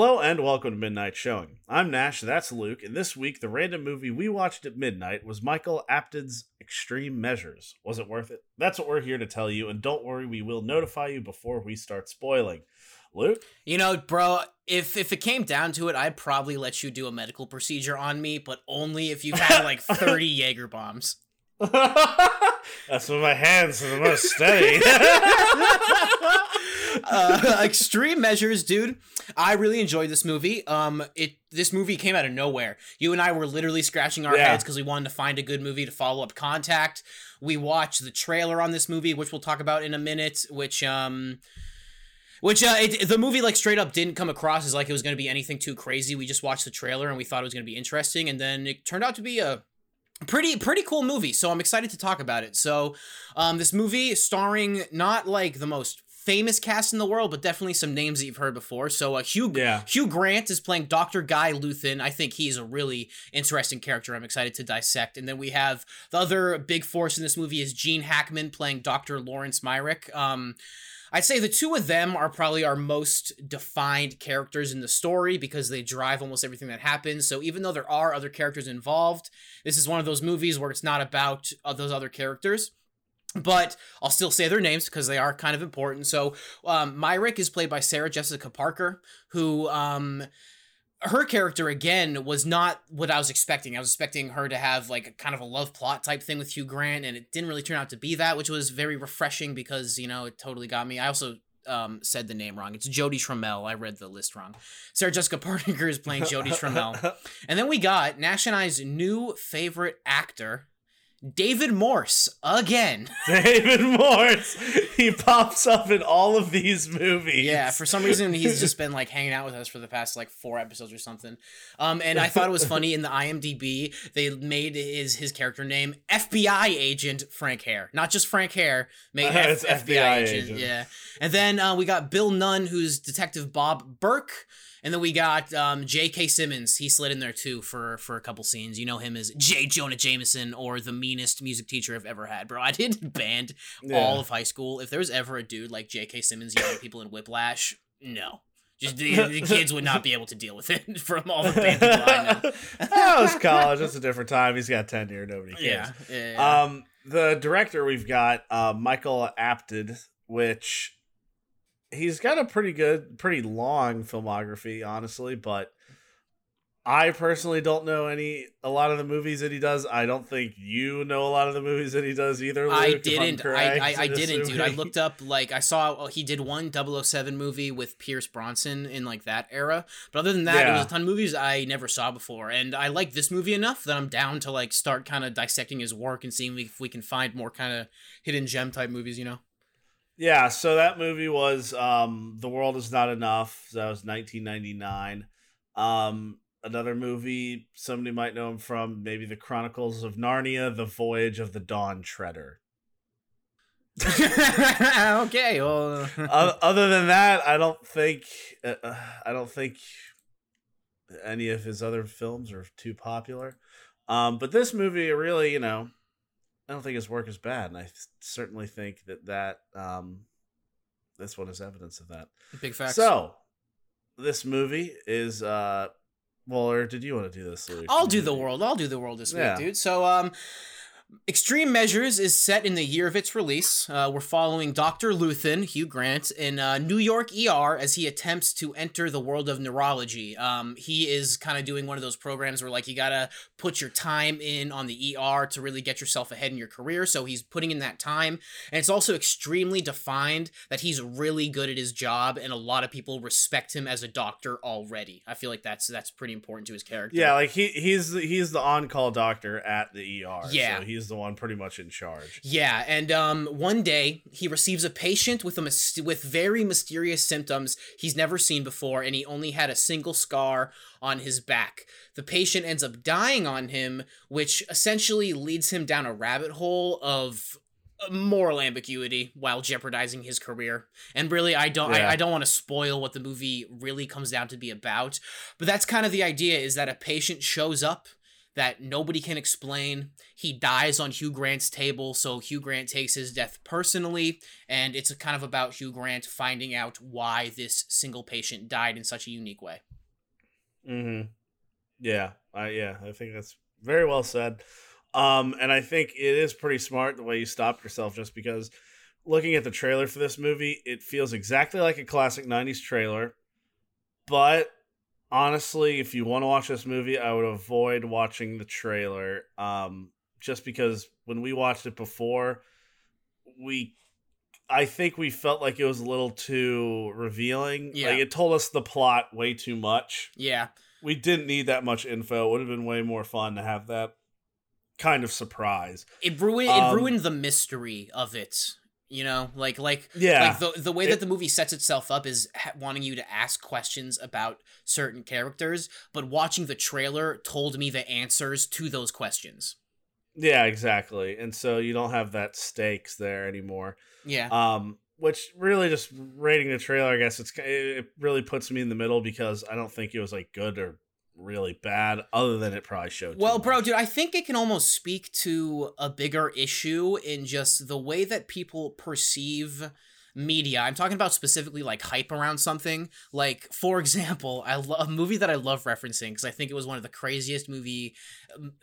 Hello and welcome to Midnight Showing. I'm Nash, that's Luke, and this week the random movie we watched at midnight was Michael Apted's Extreme Measures. Was it worth it? That's what we're here to tell you, and don't worry, we will notify you before we start spoiling. Luke? You know, bro, if if it came down to it, I'd probably let you do a medical procedure on me, but only if you had like 30 Jaeger bombs. That's when my hands are the most steady. uh, extreme measures, dude. I really enjoyed this movie. Um, it this movie came out of nowhere. You and I were literally scratching our Yeah. heads because we wanted to find a good movie to follow up Contact. We watched the trailer on this movie, which we'll talk about in a minute. Which um. Which uh, it, the movie like straight up didn't come across as like it was going to be anything too crazy. We just watched the trailer and we thought it was going to be interesting, and then it turned out to be a pretty pretty cool movie. So I'm excited to talk about it. So, um, this movie starring not like the most famous cast in the world, but definitely some names that you've heard before. So uh, Hugh Yeah. Hugh Grant is playing Dr. Guy Luthan. I think he's a really interesting character. I'm excited to dissect. And then we have the other big force in this movie is Gene Hackman playing Dr. Lawrence Myrick. Um, I'd say the two of them are probably our most defined characters in the story because they drive almost everything that happens. So even though there are other characters involved, this is one of those movies where it's not about uh, those other characters. But I'll still say their names because they are kind of important. So um, Myrick is played by Sarah Jessica Parker, who um, her character again was not what I was expecting. I was expecting her to have like a kind of a love plot type thing with Hugh Grant, and it didn't really turn out to be that, which was very refreshing because you know it totally got me. I also um, said the name wrong. It's Jodie Trammell. I read the list wrong. Sarah Jessica Parker is playing Jodie Trammell, and then we got Nash and I's new favorite actor, David Morse, again. David Morse. He pops up in all of these movies. Yeah, for some reason he's just been like hanging out with us for the past like four episodes or something. Um, and I thought it was funny in the IMDb they made his his character name FBI agent Frank Hare, not just Frank Hare, made F- It's FBI, FBI agent. agent. Yeah, and then uh, we got Bill Nunn, who's Detective Bob Burke. And then we got um, J.K. Simmons. He slid in there too for for a couple scenes. You know him as J. Jonah Jameson or the meanest music teacher I've ever had, bro. I did band Yeah. all of high school. If there was ever a dude like J.K. Simmons yelling at people in Whiplash, no. Just the, the kids would not be able to deal with it from all the band people I know. that was college. It's a different time. He's got tenure. Nobody cares. Yeah, yeah, yeah. Um, the director we've got uh, Michael Apted, which he's got a pretty good, pretty long filmography, honestly. But I personally don't know any a lot of the movies that he does. I don't think you know a lot of the movies that he does either. Luke, I didn't. I, I, I didn't, dude. I looked up like I saw he did one 007 movie with Pierce Bronson in like that era. But other than that, it Yeah. was a ton of movies I never saw before, and I like this movie enough that I'm down to like start kind of dissecting his work and seeing if we can find more kind of hidden gem type movies. You know. Yeah, so that movie was um The World Is Not Enough. That was 1999. Um another movie somebody might know him from maybe The Chronicles of Narnia, The Voyage of the Dawn Treader. okay. Well. O- other than that, I don't think uh, uh, I don't think any of his other films are too popular. Um but this movie really, you know, I don't think his work is bad and I th- certainly think that that um this one is evidence of that. Big facts. So, this movie is uh well, or did you want to do this, Luke? I'll do the world. I'll do the world this Yeah. week, dude. So, um, Extreme Measures is set in the year of its release. Uh, we're following Dr. Luthan, Hugh Grant, in uh, New York ER as he attempts to enter the world of neurology. Um, he is kind of doing one of those programs where, like, you gotta put your time in on the ER to really get yourself ahead in your career. So he's putting in that time, and it's also extremely defined that he's really good at his job, and a lot of people respect him as a doctor already. I feel like that's that's pretty important to his character. Yeah, like he he's he's the on-call doctor at the ER. Yeah. so he's the one pretty much in charge. Yeah, and um, one day he receives a patient with a mys- with very mysterious symptoms he's never seen before, and he only had a single scar on his back. The patient ends up dying on him, which essentially leads him down a rabbit hole of uh, moral ambiguity while jeopardizing his career. And really, I don't Yeah. I, I don't want to spoil what the movie really comes down to be about, but that's kind of the idea: is that a patient shows up that nobody can explain. He dies on Hugh Grant's table, so Hugh Grant takes his death personally, and it's kind of about Hugh Grant finding out why this single patient died in such a unique way. Mm-hmm. Yeah, I yeah, I think that's very well said. Um, and I think it is pretty smart the way you stopped yourself, just because looking at the trailer for this movie, it feels exactly like a classic '90s trailer. But honestly, if you want to watch this movie, I would avoid watching the trailer. Um, just because when we watched it before, we I think we felt like it was a little too revealing. Yeah. Like it told us the plot way too much. Yeah. We didn't need that much info. It would have been way more fun to have that kind of surprise. It ruined Um, it ruined the mystery of it. You know, like like Yeah. like the the way It- that the movie sets itself up is ha- wanting you to ask questions about certain characters, but watching the trailer told me the answers to those questions. yeah, exactly. And so you don't have that stakes there anymore. Yeah. Um, which really just rating the trailer, I guess it's it really puts me in the middle because I don't think it was like good or really bad, other than it probably showed. Well, bro, much. dude, I think it can almost speak to a bigger issue in just the way that people perceive media. I'm talking about specifically like hype around something. Like, for example, I love a movie that I love referencing because I think it was one of the craziest movie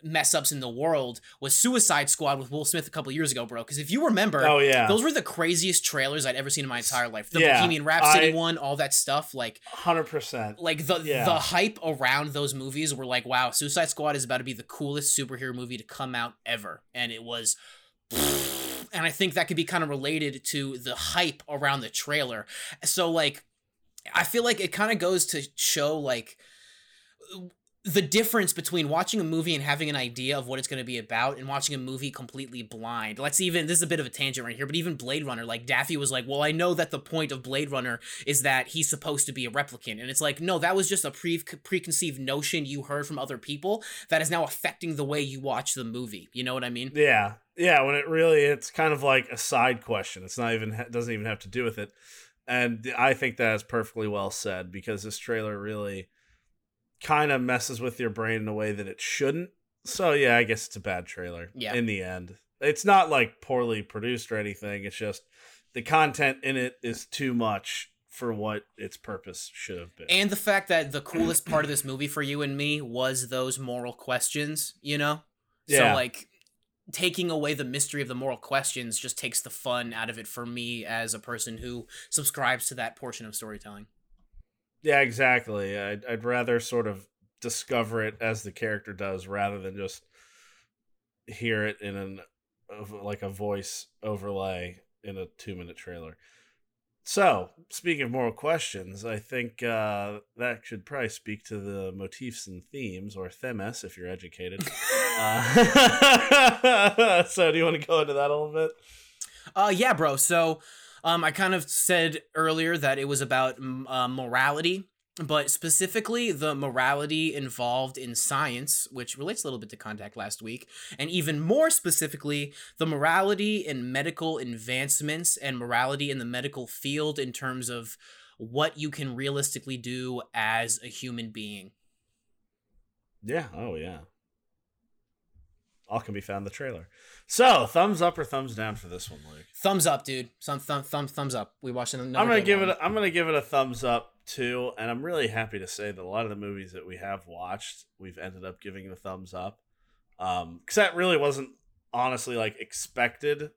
mess ups in the world was Suicide Squad with Will Smith a couple years ago, bro. Because if you remember, Oh yeah, those were the craziest trailers I'd ever seen in my entire life. The Yeah, Bohemian Rhapsody I- one, all that stuff, like hundred percent. like the Yeah. the hype around those movies were like wow suicide squad is about to be the coolest superhero movie to come out ever and it was and i think that could be kind of related to the hype around the trailer. So like i feel like it kind of goes to show like the difference between watching a movie and having an idea of what it's going to be about and watching a movie completely blind. Let's even this is a bit of a tangent right here, but even Blade Runner, like Daffy was like, "Well, I know that the point of Blade Runner is that he's supposed to be a replicant." And it's like, "No, that was just a pre preconceived notion you heard from other people that is now affecting the way you watch the movie." You know what I mean? Yeah, yeah. When it really, it's kind of like a side question. It's not even doesn't even have to do with it, and I think that is perfectly well said because this trailer really kind of messes with your brain in a way that it shouldn't. So yeah, I guess it's a bad trailer. Yeah. In the end, it's not like poorly produced or anything. It's just the content in it is too much for what its purpose should have been. And the fact that the coolest part of this movie for you and me was those moral questions, you know? Yeah. So like taking away the mystery of the moral questions just takes the fun out of it for me as a person who subscribes to that portion of storytelling. Yeah, exactly. I'd, I'd rather sort of discover it as the character does rather than just hear it in an like a voice overlay in a two minute trailer. So, speaking of moral questions, I think uh, that should probably speak to the motifs and themes, or themes if you're educated. uh, so, do you want to go into that a little bit? Uh, yeah, bro. So, um, I kind of said earlier that it was about uh, morality, but specifically the morality involved in science, which relates a little bit to contact last week, and even more specifically, the morality in medical advancements and morality in the medical field in terms of what you can realistically do as a human being. Yeah. Oh, yeah. All can be found in the trailer. So, thumbs up or thumbs down for this one, Luke? Thumbs up, dude. Some thumb, thumb, thumbs up. We watched another. I'm gonna give one. it. A, I'm gonna give it a thumbs up too, and I'm really happy to say that a lot of the movies that we have watched, we've ended up giving a thumbs up, um, because that really wasn't honestly like expected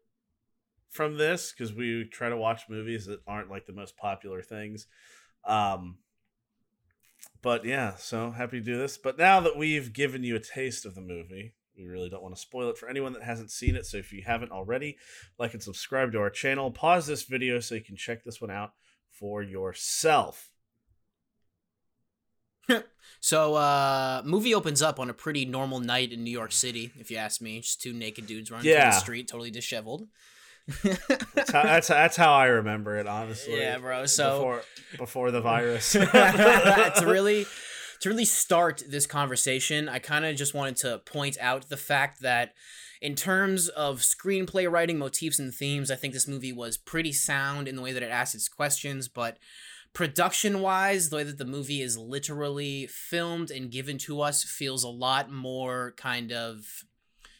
from this, because we try to watch movies that aren't like the most popular things, um. But yeah, so happy to do this. But now that we've given you a taste of the movie, we really don't want to spoil it for anyone that hasn't seen it. So if you haven't already, like and subscribe to our channel. Pause this video so you can check this one out for yourself. So, uh, movie opens up on a pretty normal night in New York City, if you ask me. Just two naked dudes running through Yeah. the street, totally disheveled. That's how, that's, that's how I remember it, honestly. yeah, bro. So before before the virus. to really to really start this conversation, I kind of just wanted to point out the fact that in terms of screenplay writing, motifs and themes, I think this movie was pretty sound in the way that it asked its questions, but production wise, the way that the movie is literally filmed and given to us feels a lot more kind of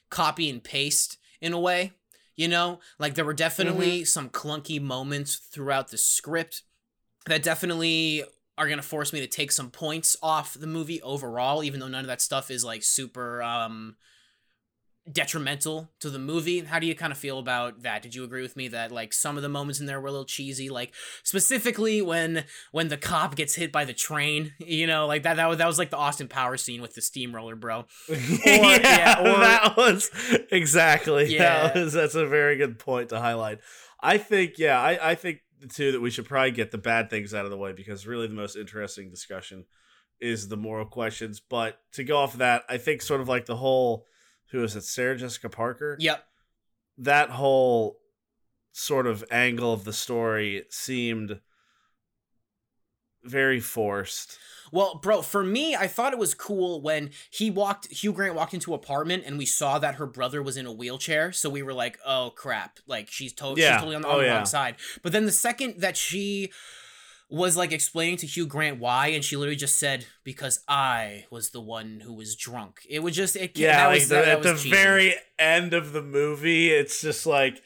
copy and paste in a way. You know, like there were definitely mm-hmm. some clunky moments throughout the script that definitely are going to force me to take some points off the movie overall, even though none of that stuff is like super um, detrimental to the movie. How do you kind of feel about that? Did you agree with me that like some of the moments in there were a little cheesy, like specifically when when the cop gets hit by the train, you know, like that that was, that was like the Austin Power scene with the steamroller, bro. Or, yeah, yeah or, that was exactly. Yeah, that was, that's a very good point to highlight. I think, yeah, I, I think too that we should probably get the bad things out of the way because really the most interesting discussion is the moral questions. But to go off of that, I think sort of like the whole who is it, Sarah Jessica Parker? Yep. That whole sort of angle of the story seemed very forced. Well, bro, for me, I thought it was cool when he walked Hugh Grant walked into apartment and we saw that her brother was in a wheelchair, so we were like, "Oh crap, like she's, to- yeah. she's totally on the, oh, on yeah. wrong side." But then the second that she was like explaining to Hugh Grant why, and she literally just said, "Because I was the one who was drunk." It was just it. Yeah, like was, the, that, at the cheesy. very end of the movie, it's just like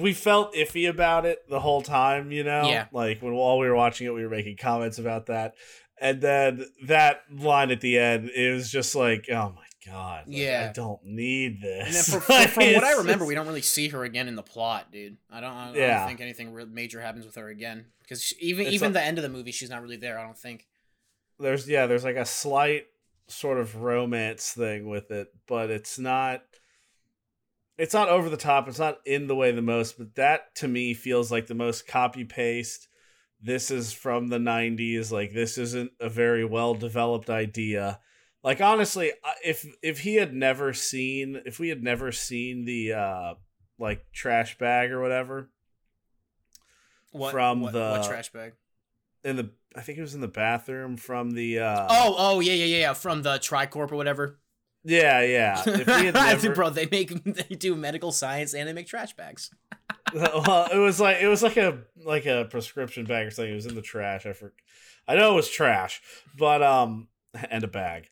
we felt iffy about it the whole time. You know, yeah. Like when while we were watching it, we were making comments about that, and then that line at the end, it was just like, oh my god, like, yeah, I don't need this. And then for, for, from what I remember, we don't really see her again in the plot, dude. I don't, I, yeah. Don't think anything real major happens with her again because even it's even a, the end of the movie, she's not really there. I don't think. There's yeah, there's like a slight sort of romance thing with it, but it's not. It's not over the top. It's not in the way the most, but that to me feels like the most copy paste. This is from the '90s. Like this isn't a very well developed idea. Like honestly, if if he had never seen, if we had never seen the uh like trash bag or whatever, what, from what, the what trash bag? In the I think it was in the bathroom from the uh Oh, oh yeah, yeah, yeah, yeah, from the Tricorp or whatever. Yeah, yeah. If he had never... Bro, they make they do medical science and they make trash bags. well, it was like it was like a like a prescription bag or something. It was in the trash. I for, I know it was trash, but um, and a bag.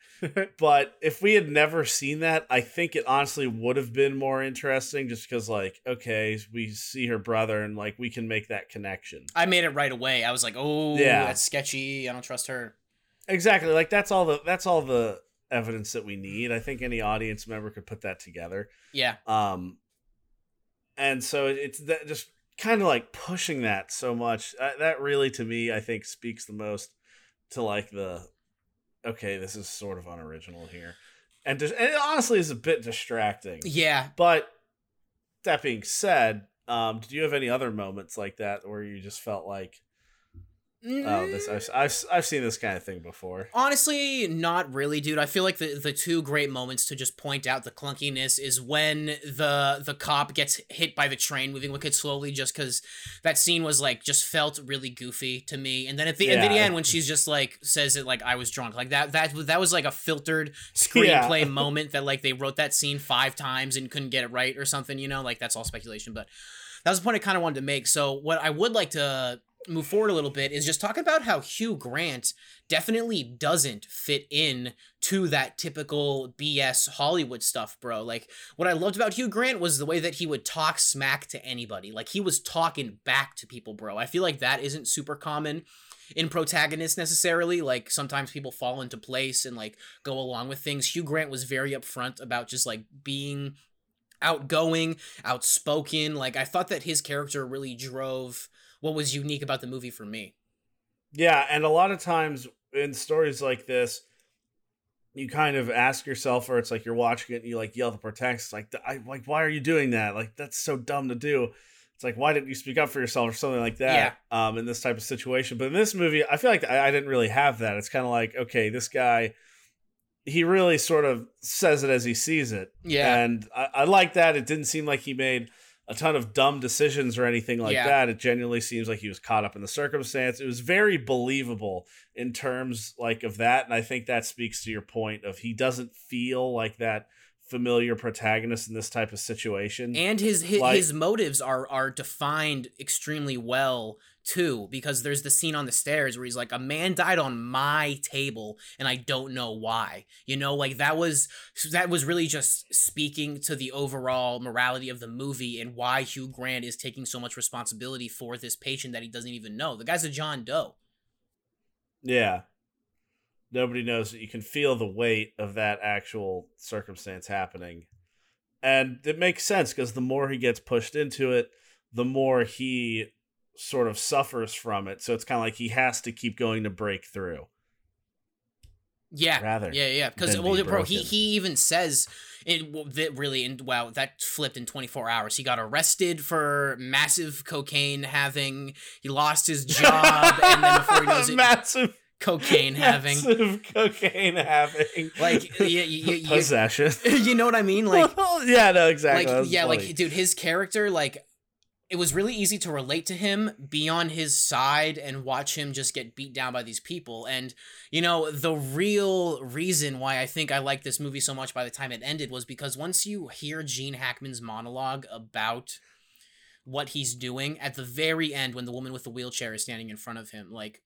but if we had never seen that, I think it honestly would have been more interesting just because, like, okay, we see her brother and, like, we can make that connection. I made it right away. I was like, oh, yeah. that's sketchy. I don't trust her. Exactly. Like, that's all the, that's all the evidence that we need. I think any audience member could put that together. Yeah. Um, and so it's that just kind of like pushing that so much. Uh, that really, to me, I think speaks the most to like the okay, this is sort of unoriginal here, and just and it honestly is a bit distracting. Yeah, but that being said, um, did you have any other moments like that where you just felt like Oh, mm-hmm. this I've, I've I've seen this kind of thing before. Honestly, not really, dude. I feel like the the two great moments to just point out the clunkiness is when the the cop gets hit by the train moving wicked slowly, just because that scene was like just felt really goofy to me. And then at the, yeah. at the end when she's just like says it like I was drunk, like that that that was like a filtered screenplay yeah. moment that like they wrote that scene five times and couldn't get it right or something. You know, like that's all speculation, but that was the point I kind of wanted to make. So what I would like to move forward a little bit is just talk about how Hugh Grant definitely doesn't fit in to that typical BS Hollywood stuff, bro. Like what I loved about Hugh Grant was the way that he would talk smack to anybody. Like he was talking back to people, bro. I feel like that isn't super common in protagonists necessarily. Like sometimes people fall into place and like go along with things. Hugh Grant was very upfront about just like being outgoing, outspoken. Like I thought that his character really drove what was unique about the movie for me. Yeah, and a lot of times in stories like this, you kind of ask yourself, or it's like you're watching it and you like yell the protagonist, like, I, like, why are you doing that? Like, that's so dumb to do. It's like, why didn't you speak up for yourself or something like that? Yeah. Um, in this type of situation. But in this movie, I feel like I, I didn't really have that. It's kind of like, okay, this guy, he really sort of says it as he sees it. Yeah. And I, I like that. It didn't seem like he made a ton of dumb decisions or anything like yeah. that. It genuinely seems like he was caught up in the circumstance. It was very believable in terms like of that, and I think that speaks to your point of he doesn't feel like that familiar protagonist in this type of situation. and his his, Like- his motives are are defined extremely well too because there's the scene on the stairs where he's like a man died on my table and I don't know why you know like that was that was really just speaking to the overall morality of the movie and why Hugh Grant is taking so much responsibility for this patient that he doesn't even know the guy's a John Doe yeah. Nobody knows that you can feel the weight of that actual circumstance happening. And it makes sense because the more he gets pushed into it, the more he sort of suffers from it. So it's kind of like he has to keep going to break through. Yeah, Rather yeah, yeah. Because well, be bro, he broken. he even says it that really and wow that flipped in 24 hours. He got arrested for massive cocaine having. He lost his job, and then before he knows it, massive cocaine having. massive cocaine having Like you, you, you, possession. you know what I mean? Like yeah, no, exactly. like yeah funny. like dude his character like it was really easy to relate to him be on his side and watch him just get beat down by these people. And you know the real reason why i think i liked this movie so much by the time it ended was because once you hear gene hackman's monologue about what he's doing at the very end when the woman with the wheelchair is standing in front of him like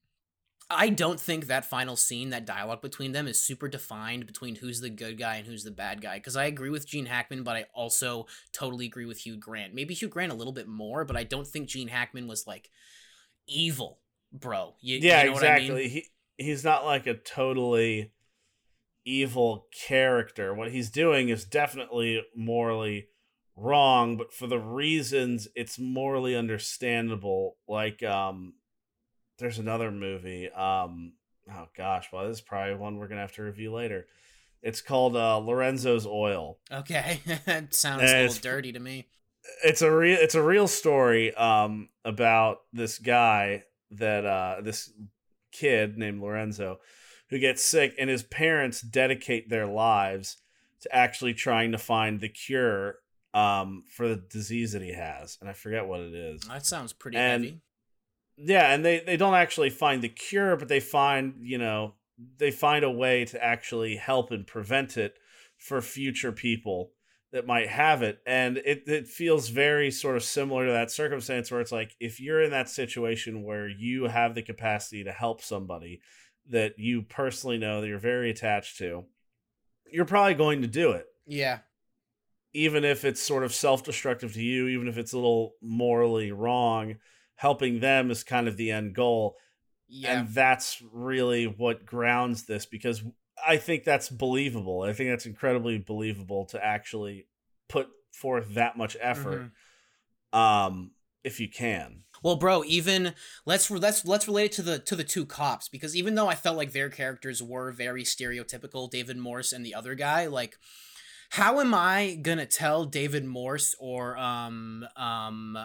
I don't think that final scene, that dialogue between them, is super defined between who's the good guy and who's the bad guy. Because I agree with Gene Hackman, but I also totally agree with Hugh Grant. Maybe Hugh Grant a little bit more, but I don't think Gene Hackman was like evil, bro. You, yeah, you know What I exactly. mean? He he's not like a totally evil character. What he's doing is definitely morally wrong, but for the reasons it's morally understandable. Like um there's another movie. Um oh gosh, well this is probably one we're gonna have to review later. It's called uh Lorenzo's Oil. Okay, that sounds Eh, a little dirty to me. it's a real it's a real story um about this guy that uh this kid named Lorenzo who gets sick and his parents dedicate their lives to actually trying to find the cure um for the disease that he has and I forget what it is. That sounds pretty And- heavy. Yeah, and they they don't actually find the cure but they find, you know, they find a way to actually help and prevent it for future people that might have it. And it, it feels very sort of similar to that circumstance where it's like if you're in that situation where you have the capacity to help somebody that you personally know that you're very attached to you're probably going to do it. Yeah, even if it's sort of self-destructive to you even if it's a little morally wrong helping them is kind of the end goal yeah. and that's really what grounds this because I think that's believable. I think that's incredibly believable to actually put forth that much effort Mhm. um if you can. Well, bro, even let's let's let's relate it to the to the two cops because even though I felt like their characters were very stereotypical, David Morse and the other guy, like how am I gonna tell David Morse or um um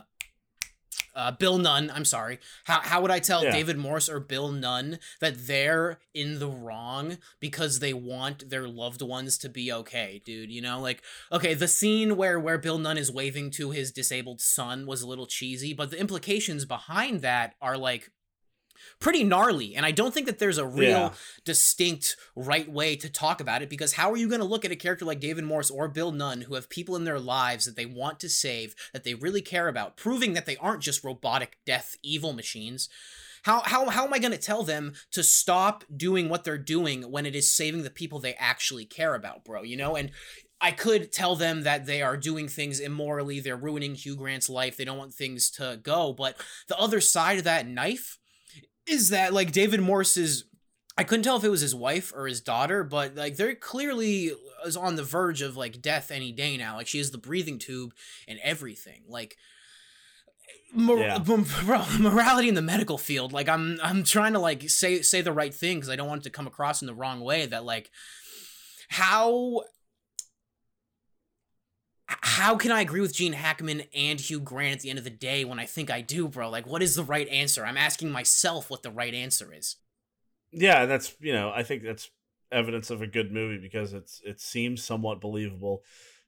uh, Bill Nunn, I'm sorry. How, how would I tell Yeah. David Morse or Bill Nunn that they're in the wrong because they want their loved ones to be okay, dude? You know, like okay, the scene where where Bill Nunn is waving to his disabled son was a little cheesy, but the implications behind that are like pretty gnarly and i don't think that there's a real Yeah. distinct right way to talk about it because how are you going to look at a character like david morse or bill nunn who have people in their lives that they want to save that they really care about proving that they aren't just robotic death evil machines how, how, how am I going to tell them to stop doing what they're doing when it is saving the people they actually care about, bro? You know, and I could tell them that they are doing things immorally, they're ruining Hugh Grant's life, they don't want things to go. But the other side of that knife is that, like, David Morse's. I couldn't tell if it was his wife or his daughter, but like they're clearly uh, is on the verge of like death any day now. Like she has the breathing tube and everything. Like mor- Yeah. bro, morality in the medical field. Like I'm I'm trying to like say say the right thing because I don't want it to come across in the wrong way. That like how how can I agree with Gene Hackman and Hugh Grant at the end of the day when I think I do, bro? Like, what is the right answer? I'm asking myself what the right answer is. Yeah, that's you know, I think that's evidence of a good movie because it's it seems somewhat believable.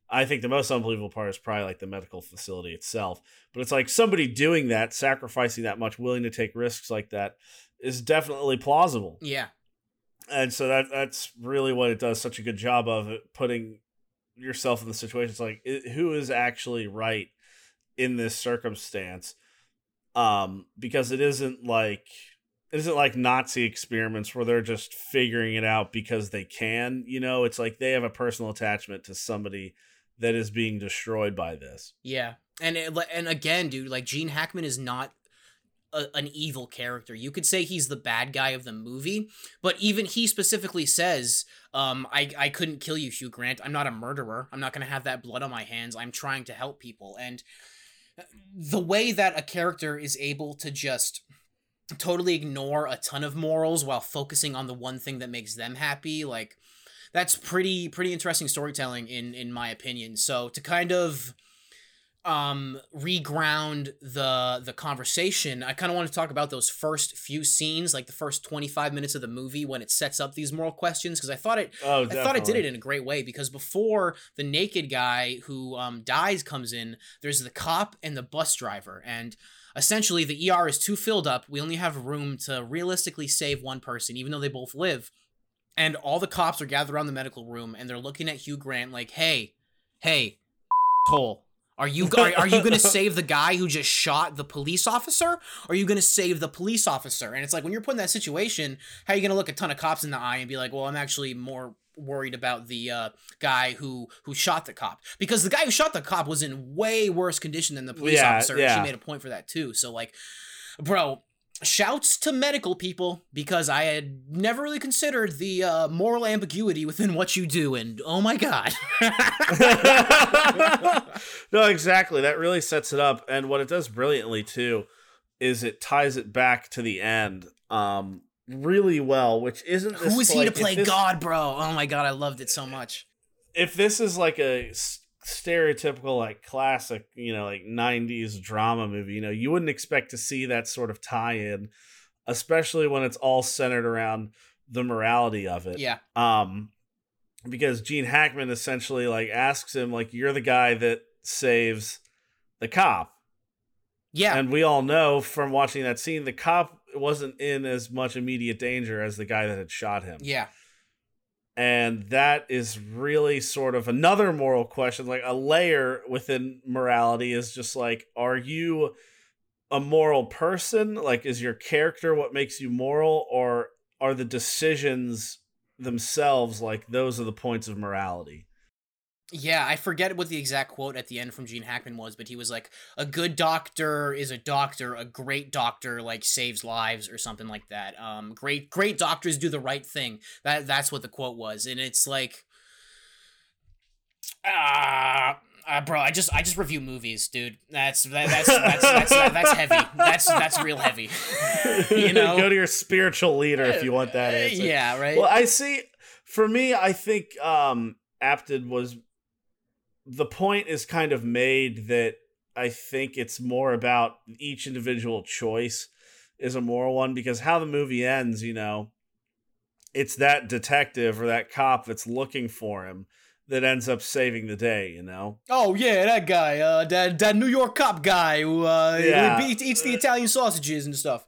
I think the most unbelievable part is probably like the medical facility itself. But it's like somebody doing that, sacrificing that much, willing to take risks like that, is definitely plausible. Yeah. and so that that's really what it does such a good job of putting yourself in the situation. It's like i who is actually right in this circumstance? Um, because it isn't like it isn't like Nazi experiments where they're just figuring it out because they can. You know, it's like they have a personal attachment to somebody that is being destroyed by this. Yeah, and it, and again, dude, like Gene Hackman is not a, an evil character. You could say he's the bad guy of the movie, but even he specifically says, um, I, I couldn't kill you, Hugh Grant. I'm not a murderer. I'm not going to have that blood on my hands. I'm trying to help people. And the way that a character is able to just totally ignore a ton of morals while focusing on the one thing that makes them happy, like, that's pretty pretty interesting storytelling in in my opinion. So to kind of um reground the the conversation i kind of want to talk about those first few scenes like the first 25 minutes of the movie when it sets up these moral questions because i thought it Oh, i thought it did it in a great way because before the naked guy who um dies comes in there's the cop and the bus driver and essentially the er is too filled up we only have room to realistically save one person even though they both live and all the cops are gathered around the medical room and they're looking at hugh grant like hey hey hole are you are, are you going to save the guy who just shot the police officer? Or are you going to save the police officer? And it's like when you're put in that situation, how are you going to look a ton of cops in the eye and be like, "Well, I'm actually more worried about the uh, guy who who shot the cop because the guy who shot the cop was in way worse condition than the police Yeah, officer. and yeah. She made a point for that too. So like, bro, shouts to medical people because I had never really considered the uh, moral ambiguity within what you do, and oh my god. no, exactly. That really sets it up, and what it does brilliantly too is it ties it back to the end, um, really well. Which isn't Who is he to play this- God, bro? Oh my god, I loved it so much. If this is like a stereotypical, like classic, you know, like '90s drama movie, you know, you wouldn't expect to see that sort of tie-in, especially when it's all centered around the morality of it. Yeah. um because Gene Hackman essentially like asks him like you're the guy that saves the cop Yeah. and we all know from watching that scene the cop wasn't in as much immediate danger as the guy that had shot him yeah. And that is really sort of another moral question like a layer within morality is just like are you a moral person? Like is your character what makes you moral or are the decisions themselves like those are the points of morality Yeah, I forget what the exact quote at the end from Gene Hackman was, but he was like, "A good doctor is a doctor. A great doctor like saves lives or something like that. Um, great great doctors do the right thing. That that's what the quote was, and it's like, ah. Uh, bro, I just I just review movies, dude. That's that, that's that's that's that's, that's heavy. That's that's real heavy. you know? go to your spiritual leader if you want that Uh, answer Yeah, right. Well, I see. For me, I think um, Apted was the point is kind of made that I think it's more about each individual choice is a moral one because how the movie ends, you know, it's that detective or that cop that's looking for him that ends up saving the day, you know. Oh yeah, that guy, uh, that that New York cop guy who uh, Yeah. eats, eats the Italian sausages and stuff.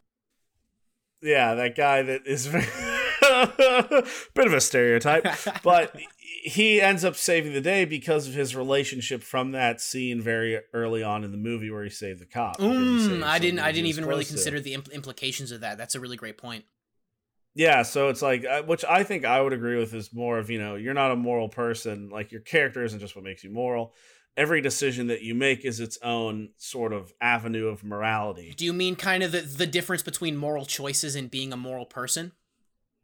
Yeah, that guy that is bit of a stereotype, but he ends up saving the day because of his relationship from that scene very early on in the movie where he saved the cop. Mm, I didn't. I didn't even really close to. consider the impl- implications of that. That's a really great point. Yeah, so it's like, uh, which I think I would agree with is more of you know you're not a moral person. Like your character isn't just what makes you moral. Every decision that you make is its own sort of avenue of morality. Do you mean kind of the the difference between moral choices and being a moral person?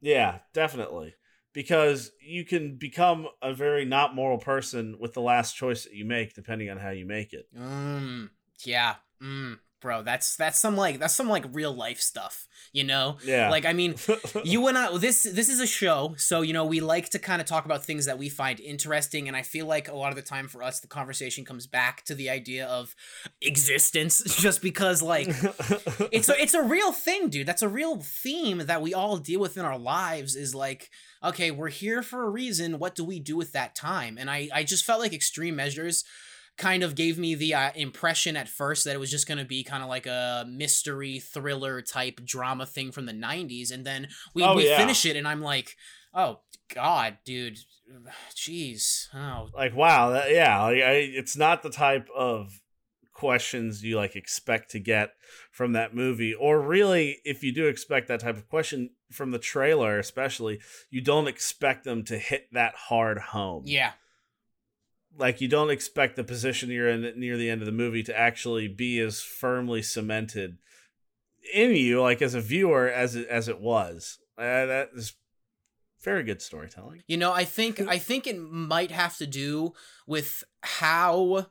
Yeah, definitely. Because you can become a very not moral person with the last choice that you make, depending on how you make it. Mm, yeah. Mm, bro, that's that's some like that's some like real life stuff. You know, Yeah. like I mean, you and I this this is a show so you know we like to kind of talk about things that we find interesting and i feel like a lot of the time for us the conversation comes back to the idea of existence just because like it's a, it's a real thing dude that's a real theme that we all deal with in our lives is like okay we're here for a reason what do we do with that time and i i just felt like extreme measures kind of gave me the uh, impression at first that it was just going to be kind of like a mystery thriller type drama thing from the 90s and then we, Oh, we yeah. finish it and i'm like oh god dude jeez oh like wow that, yeah like, I, it's not the type of questions you like expect to get from that movie? Or really if you do expect that type of question from the trailer especially you don't expect them to hit that hard home. Yeah. Like you don't expect the position you're in near the end of the movie to actually be as firmly cemented in you like as a viewer as it as it was. Uh, that is very good storytelling. You know, I think I think it might have to do with how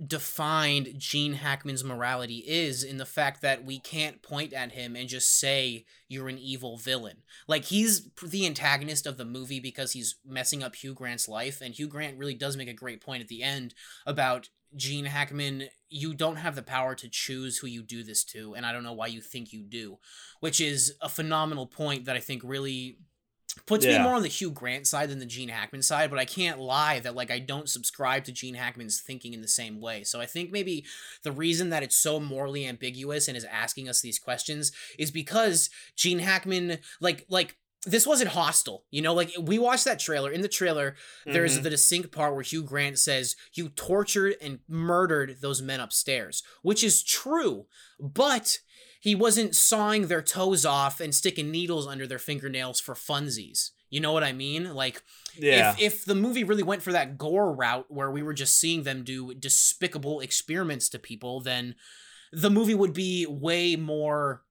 undefined Gene Hackman's morality is in the fact that we can't point at him and just say you're an evil villain. Like he's the antagonist of the movie because he's messing up Hugh Grant's life and Hugh Grant really does make a great point at the end about Gene Hackman, you don't have the power to choose who you do this to, and I don't know why you think you do, which is a phenomenal point that I think really puts me more on the Hugh Grant side than the Gene Hackman side, but I can't lie that like I don't subscribe to Gene Hackman's thinking in the same way. So I think maybe the reason that it's so morally ambiguous and is asking us these questions is because Gene Hackman like like this wasn't hostile. You know, like we watched that trailer. In the trailer, there's Mhm. the distinct part where Hugh Grant says, You tortured and murdered those men upstairs, which is true, but he wasn't sawing their toes off and sticking needles under their fingernails for funsies. You know what I mean? Like, yeah if, if the movie really went for that gore route where we were just seeing them do despicable experiments to people, then the movie would be way more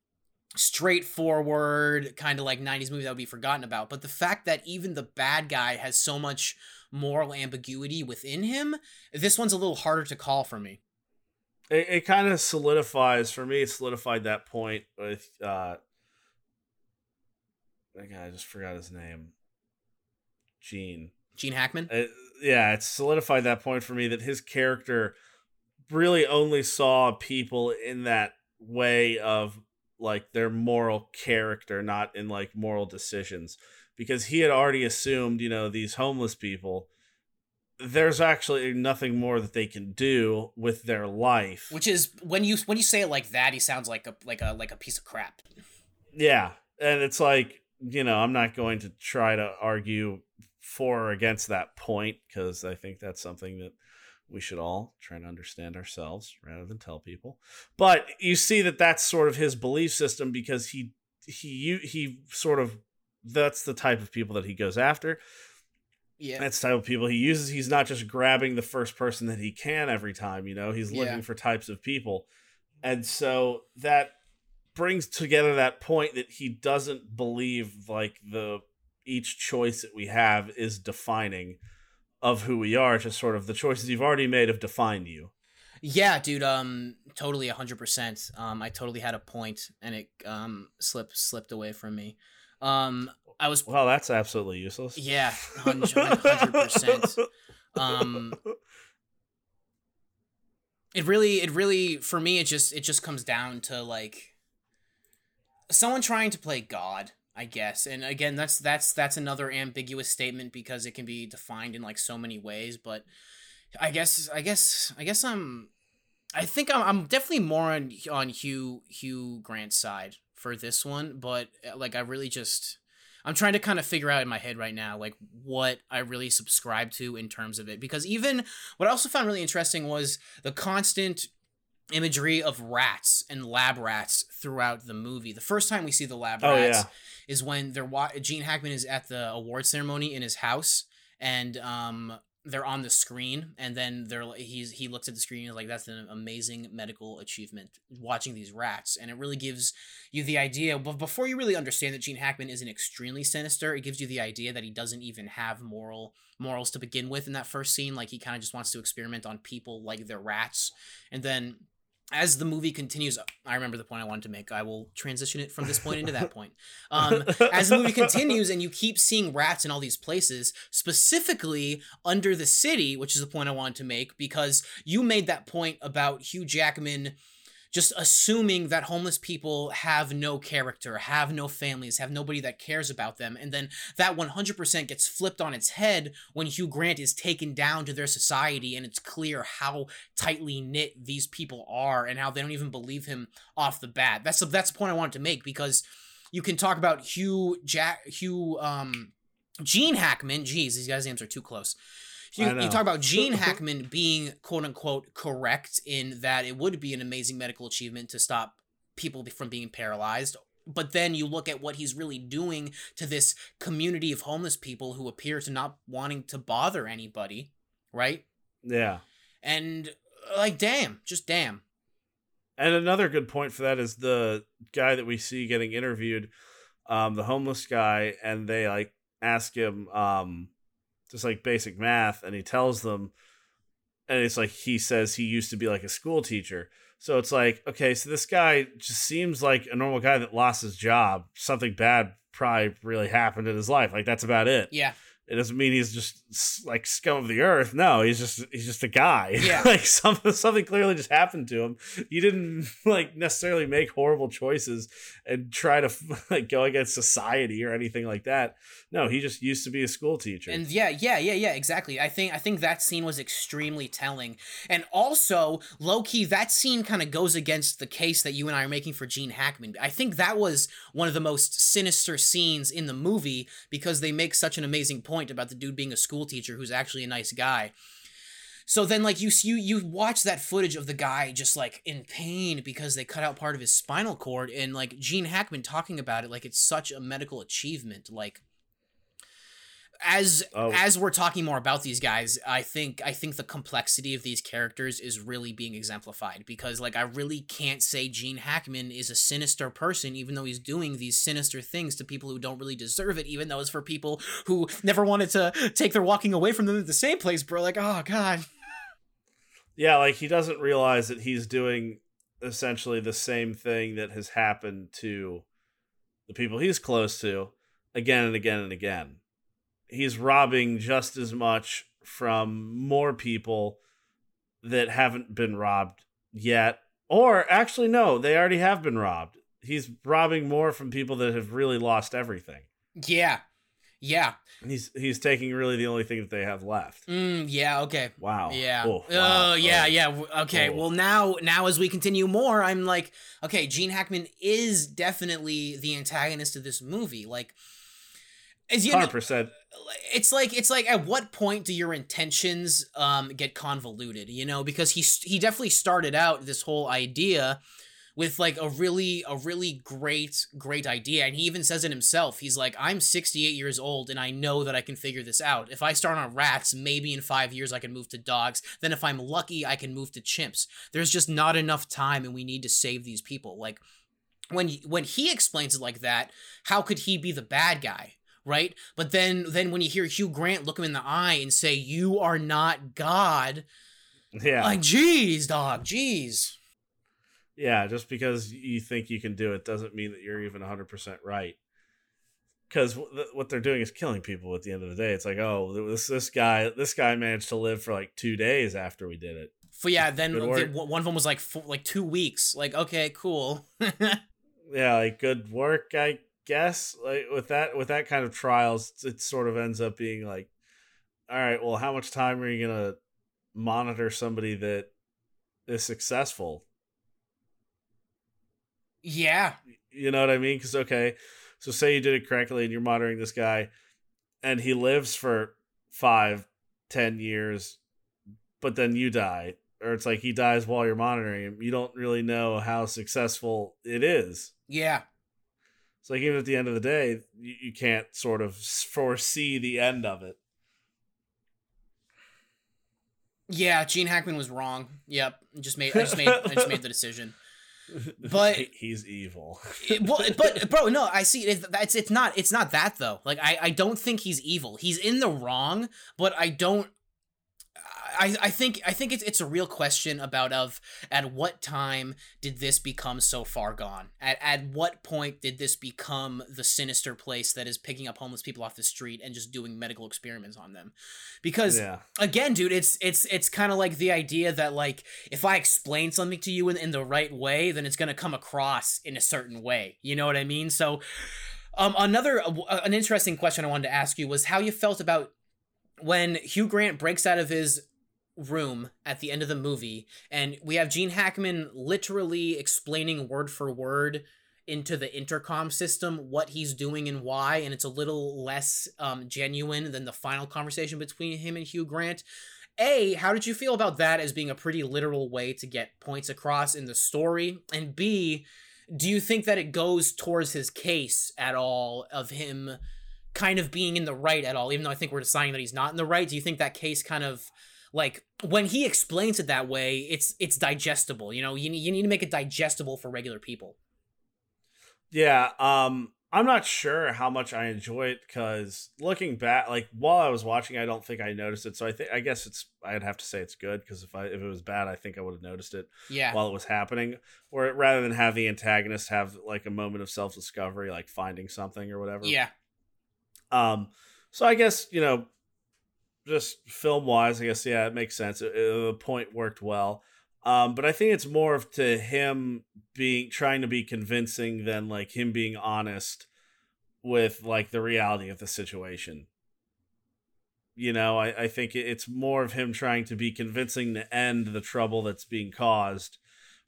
straightforward, kind of like 90s movie that would be forgotten about. But the fact that even the bad guy has so much moral ambiguity within him, this one's a little harder to call for me. It, it kind of solidifies for me it solidified that point with uh that guy i just forgot his name. Gene. Gene Hackman? Uh, yeah it solidified that point for me that his character really only saw people in that way of like their moral character not in like moral decisions. Because he had already assumed you know these homeless people there's actually nothing more that they can do with their life Which is when you when you say it like that, he sounds like a like a like a piece of crap. Yeah. And it's like, you know, I'm not going to try to argue for or against that point because I think that's something that we should all try to understand ourselves rather than tell people. But you see that that's sort of his belief system because he he he sort of that's the type of people that he goes after. Yeah. That's the type of people he uses. He's not just grabbing the first person that he can every time, you know, he's looking Yeah. for types of people. And so that brings together that point that he doesn't believe like the each choice that we have is defining of who we are, just sort of the choices you've already made have defined you. Yeah, dude, um totally 100%. Um I totally had a point and it um slipped slipped away from me. Um I was Well, that's absolutely useless. Yeah, 100%. Um, it really it really for me it just it just comes down to like someone trying to play god i guess and again that's that's that's another ambiguous statement because it can be defined in like so many ways but i guess i guess i guess i'm i think i'm, I'm definitely more on on hugh hugh grant's side for this one but uh, like i really just I'm trying to kind of figure out in my head right now, like what I really subscribe to in terms of it. Because even what I also found really interesting was the constant imagery of rats and lab rats throughout the movie. The first time we see the lab Oh, rats yeah. is when they're wa- Gene Hackman is at the award ceremony in his house, and um, they're on the screen, and then they're he's he looks at the screen and is like, "That's an amazing medical achievement." Watching these rats, and it really gives you the idea. But before you really understand that Gene Hackman isn't extremely sinister, it gives you the idea that he doesn't even have moral morals to begin with in that first scene. Like he kind of just wants to experiment on people like they're rats, and then as the movie continues, I remember the point I wanted to make. I will transition it from this point into that point. Um, as the movie continues and you keep seeing rats in all these places, specifically under the city, which is the point I wanted to make, because you made that point about Hugh Jackman just assuming that homeless people have no character, have no families, have nobody that cares about them. And then that 100% gets flipped on its head when Hugh Grant is taken down to their society and it's clear how tightly knit these people are and how they don't even believe him off the bat. That's the, that's the point I wanted to make because you can talk about Hugh Jack Hugh um Gene Hackman. Geez, these guys' names are too close. You, you talk about Gene Hackman being quote unquote correct in that it would be an amazing medical achievement to stop people from being paralyzed. But then you look at what he's really doing to this community of homeless people who appear to not wanting to bother anybody, right? Yeah. And like, damn, just damn. And another good point for that is the guy that we see getting interviewed, um, the homeless guy, and they like ask him um, just like basic math, and he tells them, and it's like he says he used to be like a school teacher. So it's like, okay, so this guy just seems like a normal guy that lost his job. Something bad probably really happened in his life. Like that's about it. Yeah. It doesn't mean he's just like scum of the earth. No, he's just he's just a guy. Yeah. like something something clearly just happened to him. You didn't like necessarily make horrible choices and try to like go against society or anything like that. No, he just used to be a school teacher. And yeah, yeah, yeah, yeah, exactly. I think I think that scene was extremely telling. And also, low key, that scene kind of goes against the case that you and I are making for Gene Hackman. I think that was one of the most sinister scenes in the movie because they make such an amazing point about the dude being a school teacher who's actually a nice guy. So then, like you you you watch that footage of the guy just like in pain because they cut out part of his spinal cord, and like Gene Hackman talking about it like it's such a medical achievement. Like as oh. as we're talking more about these guys, I think I think the complexity of these characters is really being exemplified because like I really can't say Gene Hackman is a sinister person even though he's doing these sinister things to people who don't really deserve it even though it's for people who never wanted to take their walking away from them at the same place, bro. Like, oh god. Yeah, like he doesn't realize that he's doing essentially the same thing that has happened to the people he's close to again and again and again he's robbing just as much from more people that haven't been robbed yet. Or actually, no, they already have been robbed. He's robbing more from people that have really lost everything. Yeah. Yeah. He's he's taking really the only thing that they have left. Mm, yeah. Okay. Wow. Yeah. Oh, wow. oh yeah. Oh. Yeah. Okay. Oh. Well, now now as we continue more, I'm like, okay, Gene Hackman is definitely the antagonist of this movie. Like, as you hundred percent. it's like it's like at what point do your intentions um get convoluted you know? Because he he definitely started out this whole idea with like a really a really great great idea. And he even says it himself. He's like i'm 68 years old and i know that i can figure this out. If i start on rats maybe in five years i can move to dogs. Then if i'm lucky i can move to chimps. There's just not enough time and we need to save these people. Like when when he explains it like that how could he be the bad guy right? But then then when you hear Hugh Grant look him in the eye and say, "You are not God," yeah, like, jeez, dog, jeez. Yeah, just because you think you can do it doesn't mean that you're even 100% right. Because what they're doing is killing people at the end of the day. It's like, oh, this this guy this guy managed to live for like two days after we did it. For yeah, then the, one of them was like four, like two weeks. Like, okay, cool. yeah, like good work, I guess like with that with that kind of trials it sort of ends up being like all right well how much time are you gonna monitor somebody that is successful? Yeah. You know what i mean? Because okay so say you did it correctly and you're monitoring this guy and he lives for five ten years but then you die or it's like he dies while you're monitoring him you don't really know how successful it is. Yeah it's like even at the end of the day, you, you can't sort of foresee the end of it. Yeah, Gene Hackman was wrong. Yep, just made I just made I just made the decision. But he's evil. it, well, but bro, no, I see. It's, it's it's not it's not that though. Like I I don't think he's evil. He's in the wrong, but I don't I, I think I think it's it's a real question about of at what time did this become so far gone? At at what point did this become the sinister place that is picking up homeless people off the street and just doing medical experiments on them? Because Yeah. again, dude, it's it's it's kind of like the idea that like if I explain something to you in, in the right way, then it's gonna come across in a certain way. You know what I mean? So, um, another uh, an interesting question I wanted to ask you was how you felt about when Hugh Grant breaks out of his room at the end of the movie, and we have Gene Hackman literally explaining word for word into the intercom system what he's doing and why, and it's a little less um, genuine than the final conversation between him and Hugh Grant. A, how did you feel about that as being a pretty literal way to get points across in the story? And B, do you think that it goes towards his case at all of him kind of being in the right at all, even though I think we're deciding that he's not in the right? Do you think that case kind of like when he explains it that way, it's it's digestible. You know, you need, you need to make it digestible for regular people. Yeah, um I'm not sure how much I enjoy it because looking back, like while I was watching, I don't think I noticed it. So I think I guess it's I'd have to say it's good because if I if it was bad, I think I would have noticed it Yeah. while it was happening. Or rather than have the antagonist have like a moment of self discovery, like finding something or whatever. yeah. Um. So I guess you know, just film wise, I guess yeah, it makes sense. It, it- the point worked well. Um, but I think it's more of to him being trying to be convincing than like him being honest with like the reality of the situation. You know, I, I think it's more of him trying to be convincing to end the trouble that's being caused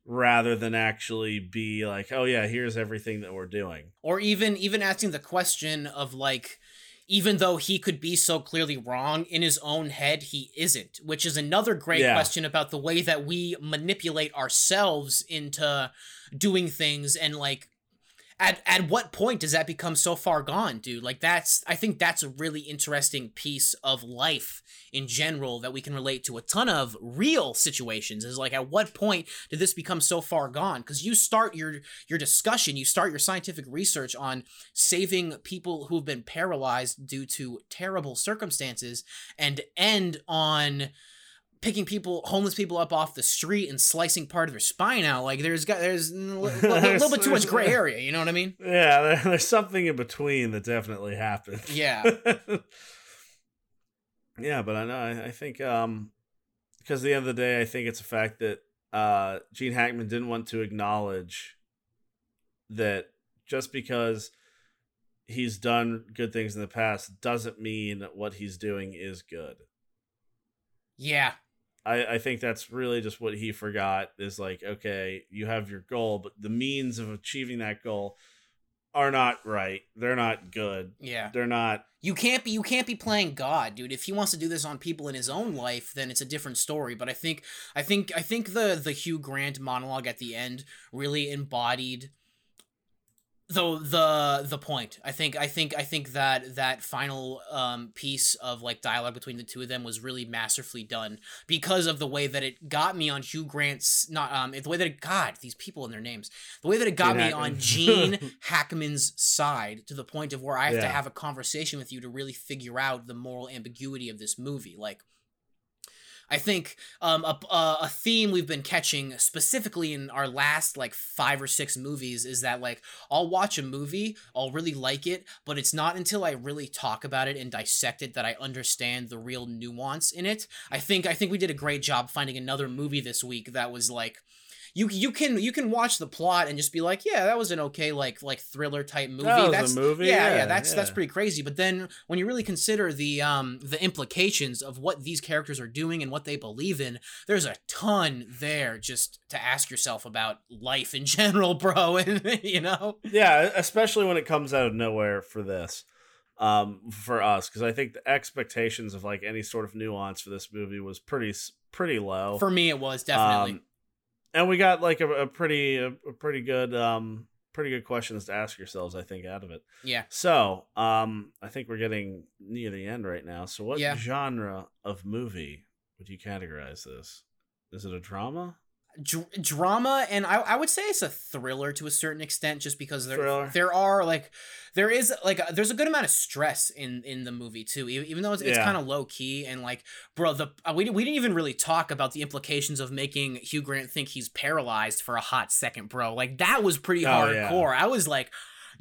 rather than actually be like, oh yeah, here's everything that we're doing. or even even asking the question of like even though he could be so clearly wrong in his own head he isn't which is another great Yeah. question about the way that we manipulate ourselves into doing things and like at at what point does that become so far gone dude? Like that's i think that's a really interesting piece of life in general that we can relate to a ton of real situations is like at what point did this become so far gone? Because you start your your discussion you start your scientific research on saving people who've been paralyzed due to terrible circumstances and end on picking people homeless people up off the street and slicing part of their spine out like there's got there's a li- li- little bit too much gray area you know what i mean Yeah, there, there's something in between that definitely happened. yeah yeah, but I know I, I think um because at the end of the day, I think it's a fact that uh Gene Hackman didn't want to acknowledge that just because he's done good things in the past doesn't mean what he's doing is good. yeah I, I think that's really just what he forgot is like, okay, you have your goal, but the means of achieving that goal are not right. They're not good. yeah They're not you can't be you can't be playing god dude if he wants to do this on people in his own life then it's a different story but i think i think i think the the hugh grant monologue at the end really embodied the the the point. I think i think i think that that final um piece of like dialogue between the two of them was really masterfully done because of the way that it got me on hugh grant's not um the way that it god these people and their names the way that it got me on gene hackman's side to the point of where i have to have a conversation with you to really figure out the moral ambiguity of this movie. Like I think um, a, a a theme we've been catching specifically in our last like five or six movies is that like I'll watch a movie, I'll really like it, but it's not until I really talk about it and dissect it that I understand the real nuance in it. I think I think we did a great job finding another movie this week that was like you you can you can watch the plot and just be like, yeah, that was an okay like like thriller type movie. That was a that's movie, Yeah, yeah, yeah, that's that's pretty crazy. But then when you really consider the um the implications of what these characters are doing and what they believe in, there's a ton there just to ask yourself about life in general, bro. And you know, yeah, especially when it comes out of nowhere for this. Um for us cuz I think the expectations of like any sort of nuance for this movie was pretty pretty low. for me it was definitely. Um, and we got like a, a pretty a, a pretty good um pretty good questions to ask yourselves I think out of it. yeah. So, um I think we're getting near the end right now. So what Yeah. genre of movie would you categorize this? Is it a drama? Dr- drama and I, I would say it's a thriller to a certain extent just because there Thriller. there are like there is like a, there's a good amount of stress in in the movie too even though it's, it's Yeah. kind of low key and like bro the uh, we, we didn't even really talk about the implications of making Hugh Grant think he's paralyzed for a hot second bro like that was pretty Oh, yeah. hardcore I was like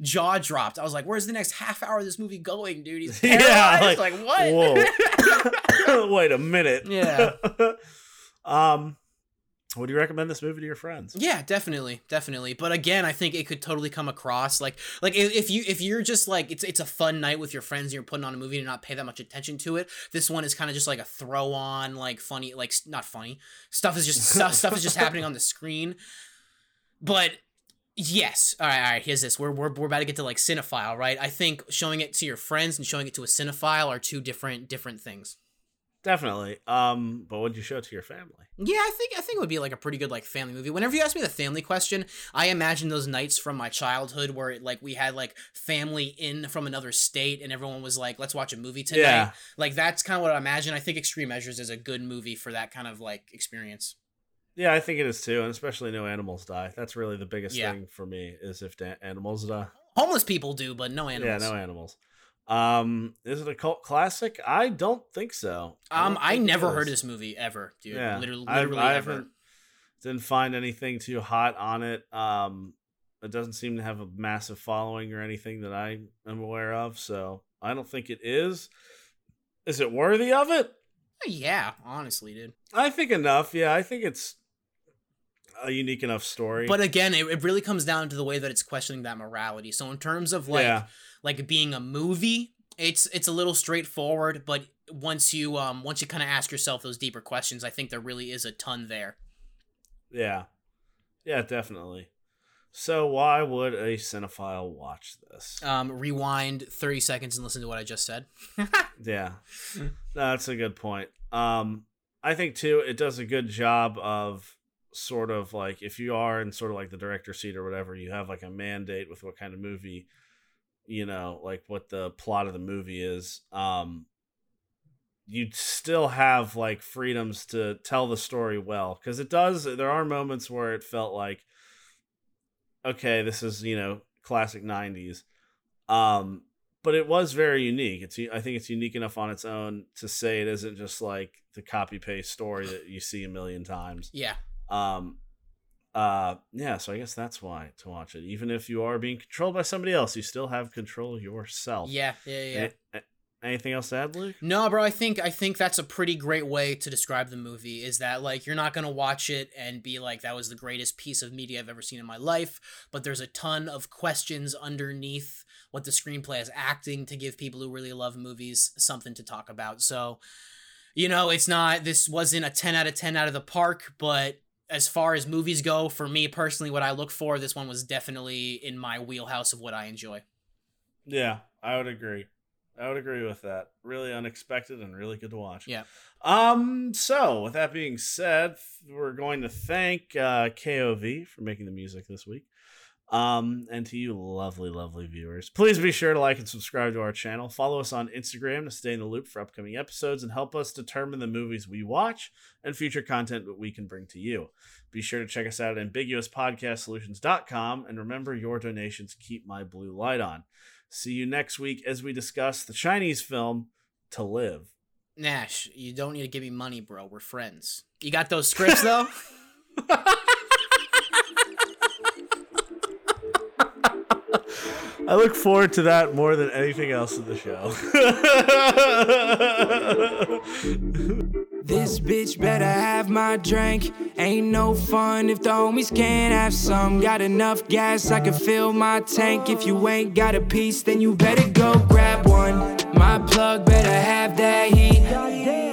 jaw dropped I was like where's the next half hour of this movie going dude he's Yeah, like, like, what Whoa. Wait a minute. Yeah. um, would you recommend this movie to your friends? Yeah, definitely, definitely. But again, I think it could totally come across like like if, you if you're just like it's it's a fun night with your friends and you're putting on a movie and not pay that much attention to it. This one is kind of just like a throw on, like funny, like not funny stuff is just stuff stuff is just happening on the screen. But yes, all right, all right. Here's this. We're we're we're about to get to like cinephile, right? I think showing it to your friends and showing it to a cinephile are two different different things. Definitely. Um, but would you show it to your family? Yeah, I think I think it would be like a pretty good like family movie. Whenever you ask me the family question, I imagine those nights from my childhood where it, like we had like family in from another state and everyone was like, "Let's watch a movie tonight." Yeah. Like that's kind of what I imagine. I think Extreme Measures is a good movie for that kind of like experience. Yeah, I think it is too, and especially no animals die. That's really the biggest Yeah. thing for me is if da- animals die. Homeless people do, but no animals. Yeah, no animals. Um, is it a cult classic? I don't think so. Um, I never heard of this movie ever, dude. Yeah, literally, I- literally I ever. Didn't find anything too hot on it. Um, it doesn't seem to have a massive following or anything that I am aware of. So I don't think it is. Is it worthy of it? Yeah, honestly, dude. I think enough. Yeah, I think it's a unique enough story. But again, it, it really comes down to the way that it's questioning that morality. So in terms of like yeah, like being a movie it's it's a little straightforward but once you um once you kind of ask yourself those deeper questions i think there really is a ton there yeah, yeah, definitely. So why would a cinephile watch this? um rewind 30 seconds and listen to what i just said Yeah, no, that's a good point. Um, I think too, it does a good job of sort of like if you are in sort of like the director's seat or whatever, you have like a mandate with what kind of movie, you know, like what the plot of the movie is. Um, you still have like freedoms to tell the story well because it does. There are moments where it felt like, okay, this is you know classic '90s. Um, but it was very unique. It's I think it's unique enough on its own to say it isn't just like the copy paste story that you see a million times. yeah Um, uh, yeah. So I guess that's why to watch it. Even if you are being controlled by somebody else, you still have control yourself. yeah yeah yeah A- a- anything else to add, Luke? no bro i think i think that's a pretty great way to describe the movie is that like you're not gonna watch it and be like that was the greatest piece of media i've ever seen in my life but there's a ton of questions underneath what the screenplay is acting to give people who really love movies something to talk about so you know it's not this wasn't a 10 out of 10 out of the park but as far as movies go for me personally what i look for this one was definitely in my wheelhouse of what i enjoy Yeah, I would agree. I would agree with that. Really unexpected and really good to watch. Yeah. Um. So, with that being said, we're going to thank uh, KOV for making the music this week. Um, and to you, lovely, lovely viewers, please be sure to like and subscribe to our channel. Follow us on Instagram to stay in the loop for upcoming episodes and help us determine the movies we watch and future content that we can bring to you. Be sure to check us out at ambiguouspodcastsolutions.com and remember your donations keep my blue light on. See you next week as we discuss the Chinese film To Live. nash you don't need to give me money bro we're friends you got those scripts though I look forward to that more than anything else in the show. This bitch better have my drink. Ain't no fun if the homies can't have some. Got enough gas, I can fill my tank. If you ain't got a piece, then you better go grab one. My plug better have that heat.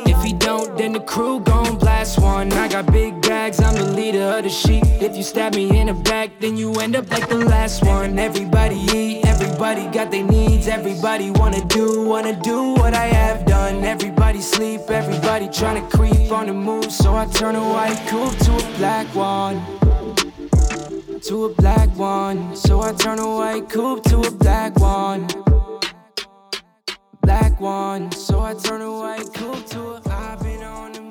If he don't, then the crew gon' blast one. I got big bags, I'm the leader of the sheep. If you stab me in the back, then you end up like the last one. Everybody eat, everybody got their needs. Everybody wanna do, wanna do what I have done. Everybody sleep, everybody tryna creep on the move. So I turn a white coupe to a black one. To a black one. So I turn a white coupe to a black one. Black one. So I turn a white coupe to a. I've been on the